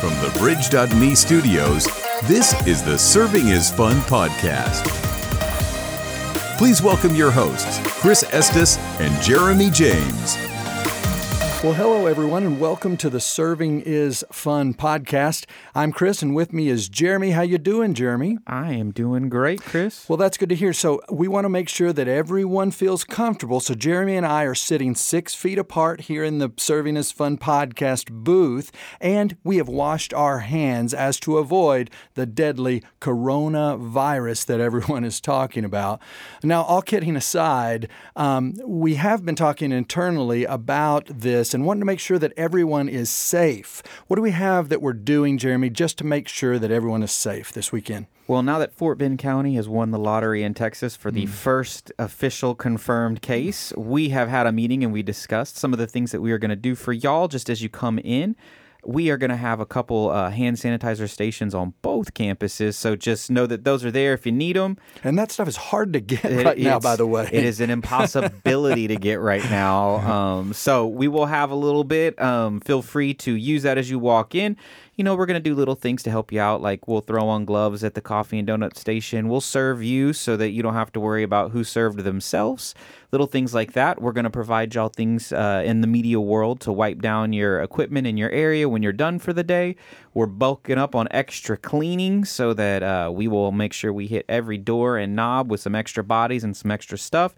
From the Bridge.me studios, this is the Serving is Fun podcast. Please welcome your hosts, Chris Estes and Jeremy James. Well, hello everyone, and welcome to the Serving is Fun podcast. I'm Chris, and with me is Jeremy. How you doing, Jeremy? I am doing great, Chris. Well, that's good to hear. So we want to make sure that everyone feels comfortable. So Jeremy and I are sitting six feet apart here in the Serving is Fun podcast booth, and we have washed our hands as to avoid the deadly coronavirus that everyone is talking about. Now, all kidding aside, um, we have been talking internally about this and wanting to make sure that everyone is safe. What do we have that we're doing, Jeremy, just to make sure that everyone is safe this weekend? Well, now that Fort Bend County has won the lottery in Texas for the mm. first official confirmed case, we have had a meeting and we discussed some of the things that we are going to do for y'all just as you come in we are going to have a couple uh, hand sanitizer stations on both campuses. So just know that those are there if you need them. And that stuff is hard to get it, right now, by the way. It is an impossibility to get right now. Um, so we will have a little bit. Um, feel free to use that as you walk in you know, we're going to do little things to help you out. Like we'll throw on gloves at the coffee and donut station. We'll serve you so that you don't have to worry about who served themselves. Little things like that. We're going to provide y'all things uh, in the media world to wipe down your equipment in your area when you're done for the day. We're bulking up on extra cleaning so that uh, we will make sure we hit every door and knob with some extra bodies and some extra stuff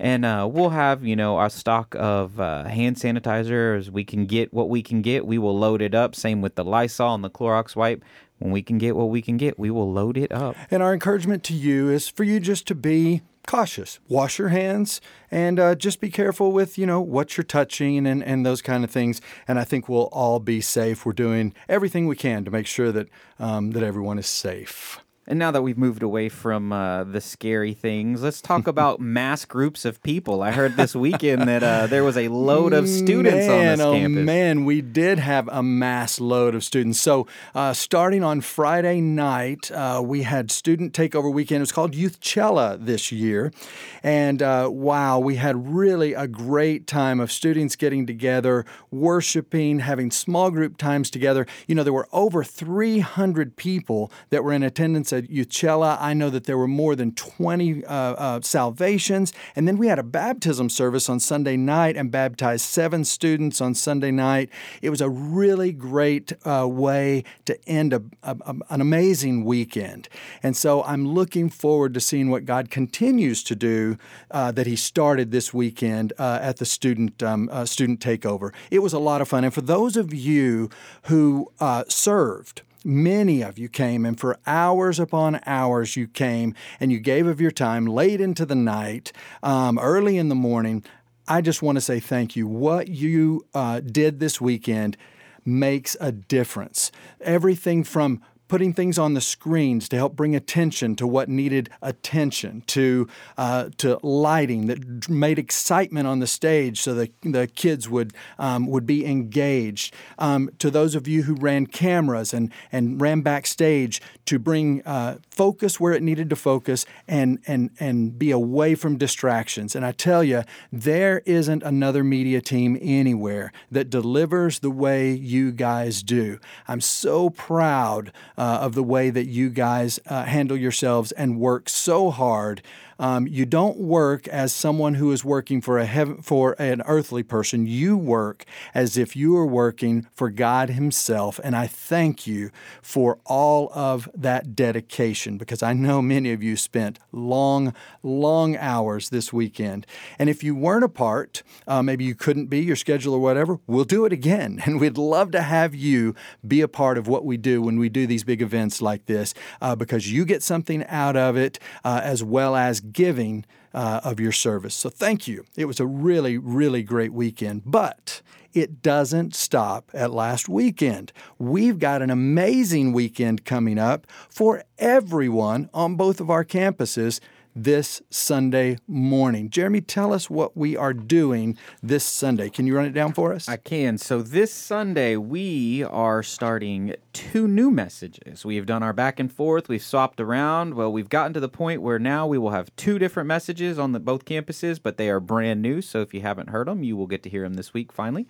and uh, we'll have you know our stock of uh, hand sanitizer as we can get what we can get. We will load it up. Same with the lysol and the clorox wipe. When we can get what we can get we will load it up. And our encouragement to you is for you just to be cautious. Wash your hands and uh, just be careful with you know what you're touching and, and those kind of things. And i think we'll all be safe. We're doing everything we can to make sure that um, that everyone is safe and now that we've moved away from uh, the scary things, let's talk about mass groups of people. I heard this weekend that uh, there was a load of students man, on this oh campus. Man, we did have a mass load of students. So, uh, starting on Friday night, uh, we had student takeover weekend. It was called Youthchella this year, and uh, wow, we had really a great time of students getting together, worshiping, having small group times together. You know, there were over 300 people that were in attendance Youthchella. I know that there were more than 20 uh, uh, salvations. And then we had a baptism service on Sunday night and baptized seven students on Sunday night. It was a really great uh, way to end a, a, an amazing weekend. And so I'm looking forward to seeing what God continues to do uh, that He started this weekend uh, at the student, um, uh, student takeover. It was a lot of fun. And for those of you who served, Many of you came, and for hours upon hours you came and you gave of your time late into the night, um, early in the morning. I just want to say thank you. What you uh, did this weekend makes a difference. Everything from putting things on the screens to help bring attention to what needed attention, to uh, to lighting that made excitement on the stage so the, the kids would um, would be engaged. Um, to those of you who ran cameras and and ran backstage to bring uh, focus where it needed to focus and and and be away from distractions. And I tell you, there isn't another media team anywhere that delivers the way you guys do. I'm so proud uh, of the way that you guys uh, handle yourselves and work so hard um, you don't work as someone who is working for a heaven, for an earthly person. You work as if you are working for God Himself. And I thank you for all of that dedication because I know many of you spent long, long hours this weekend. And if you weren't a part, uh, maybe you couldn't be, your schedule or whatever, we'll do it again. And we'd love to have you be a part of what we do when we do these big events like this uh, because you get something out of it uh, as well as giving uh, of your service. So thank you. It was a really, really great weekend. But it doesn't stop at last weekend. We've got an amazing weekend coming up for everyone on both of our campuses this Sunday morning. Jeremy, tell us what we are doing this Sunday. Can you run it down for us? I can. So, this Sunday, we are starting two new messages. We have done our back and forth, we've swapped around. Well, we've gotten to the point where now we will have two different messages on the, both campuses, but they are brand new. So, if you haven't heard them, you will get to hear them this week finally.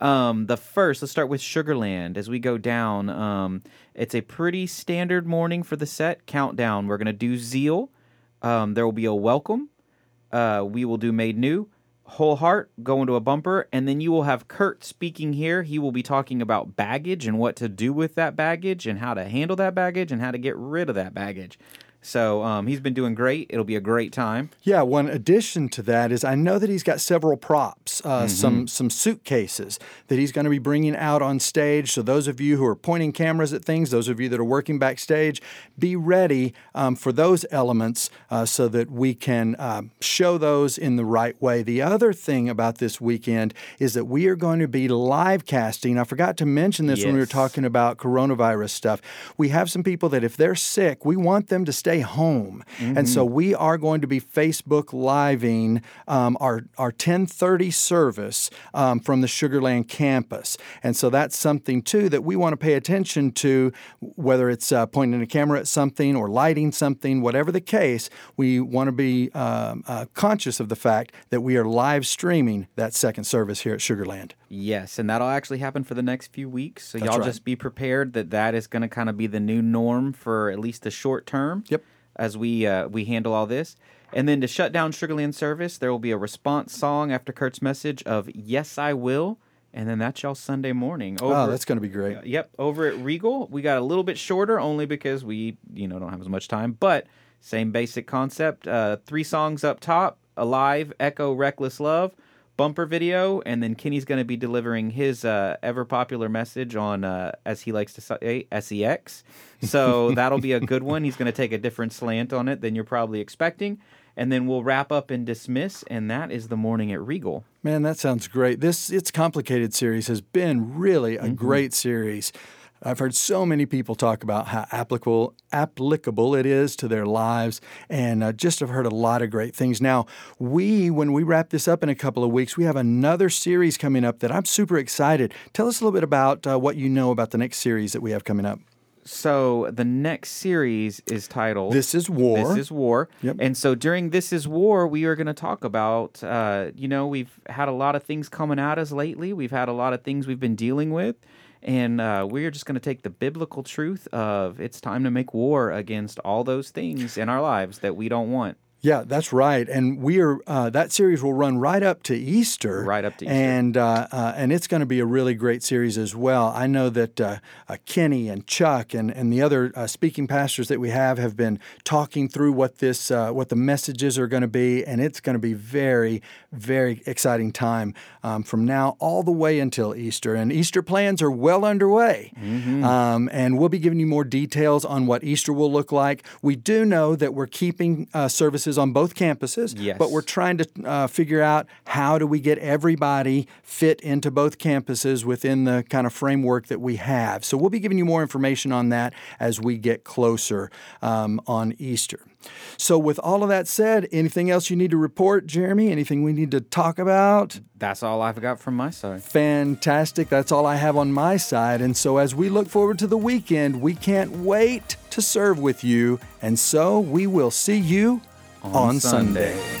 Um, the first, let's start with Sugarland. As we go down, um, it's a pretty standard morning for the set countdown. We're gonna do Zeal. Um, there will be a welcome. Uh, we will do Made New. Whole Heart go into a bumper, and then you will have Kurt speaking here. He will be talking about baggage and what to do with that baggage and how to handle that baggage and how to get rid of that baggage. So um, he's been doing great. It'll be a great time. Yeah, one addition to that is I know that he's got several props, uh, some some suitcases that he's going to be bringing out on stage. So those of you who are pointing cameras at things, those of you that are working backstage, be ready um, for those elements uh, so that we can uh, show those in the right way. The other thing about this weekend is that we are going to be live casting. I forgot to mention this when we were talking about coronavirus stuff. We have some people that if they're sick, we want them to stay home, and so we are going to be Facebook living um, our our 10:30 service um, from the Sugarland campus, and so that's something too that we want to pay attention to, whether it's uh, pointing a camera at something or lighting something, whatever the case. We want to be um, uh, conscious of the fact that we are live streaming that second service here at Sugarland. Yes, and that'll actually happen for the next few weeks. So That's y'all right. just be prepared that that is going to kind of be the new norm for at least the short term. Yep. As we uh, we handle all this, and then to shut down Sugarland service, there will be a response song after Kurt's message of "Yes, I will," and then that's y'all Sunday morning. Over, Oh, that's going to be great. Yep, over at Regal, we got a little bit shorter only because we, you know, don't have as much time, but same basic concept. Uh, three songs up top: "Alive," "Echo," "Reckless Love," bumper video, and then Kenny's going to be delivering his uh, ever popular message on, uh, as he likes to say, sex. So that'll be a good one. He's going to take a different slant on it than you're probably expecting. And then we'll wrap up and dismiss, and that is the morning at Regal. Man, that sounds great. This It's Complicated series has been really a great series. I've heard so many people talk about how applicable applicable it is to their lives, and uh, just have heard a lot of great things. Now, we when we wrap this up in a couple of weeks, we have another series coming up that I'm super excited. Tell us a little bit about uh, what you know about the next series that we have coming up. So the next series is titled This is War. This is War. Yep. And so during This is War, we are going to talk about, uh, you know, we've had a lot of things coming at us lately. We've had a lot of things we've been dealing with. And uh, we're just going to take the biblical truth of it's time to make war against all those things in our lives that we don't want. Yeah, that's right. And we are uh, that series will run right up to Easter. Right up to Easter. And uh, uh, and it's going to be a really great series as well. I know that uh, uh, Kenny and Chuck and and the other uh, speaking pastors that we have have been talking through what this uh, what the messages are going to be, and it's going to be very very exciting time um, from now all the way until Easter. And Easter plans are well underway. Mm-hmm. Um, and we'll be giving you more details on what Easter will look like. We do know that we're keeping uh, on both campuses, Yes. but we're trying to uh, figure out how do we get everybody fit into both campuses within the kind of framework that we have. So we'll be giving you more information on that as we get closer um, on Easter. So, with all of that said, anything else you need to report, Jeremy? Anything we need to talk about? That's all I've got from my side. Fantastic. That's all I have on my side. And so, as we look forward to the weekend, we can't wait to serve with you. And so, we will see you on, Sunday. Sunday.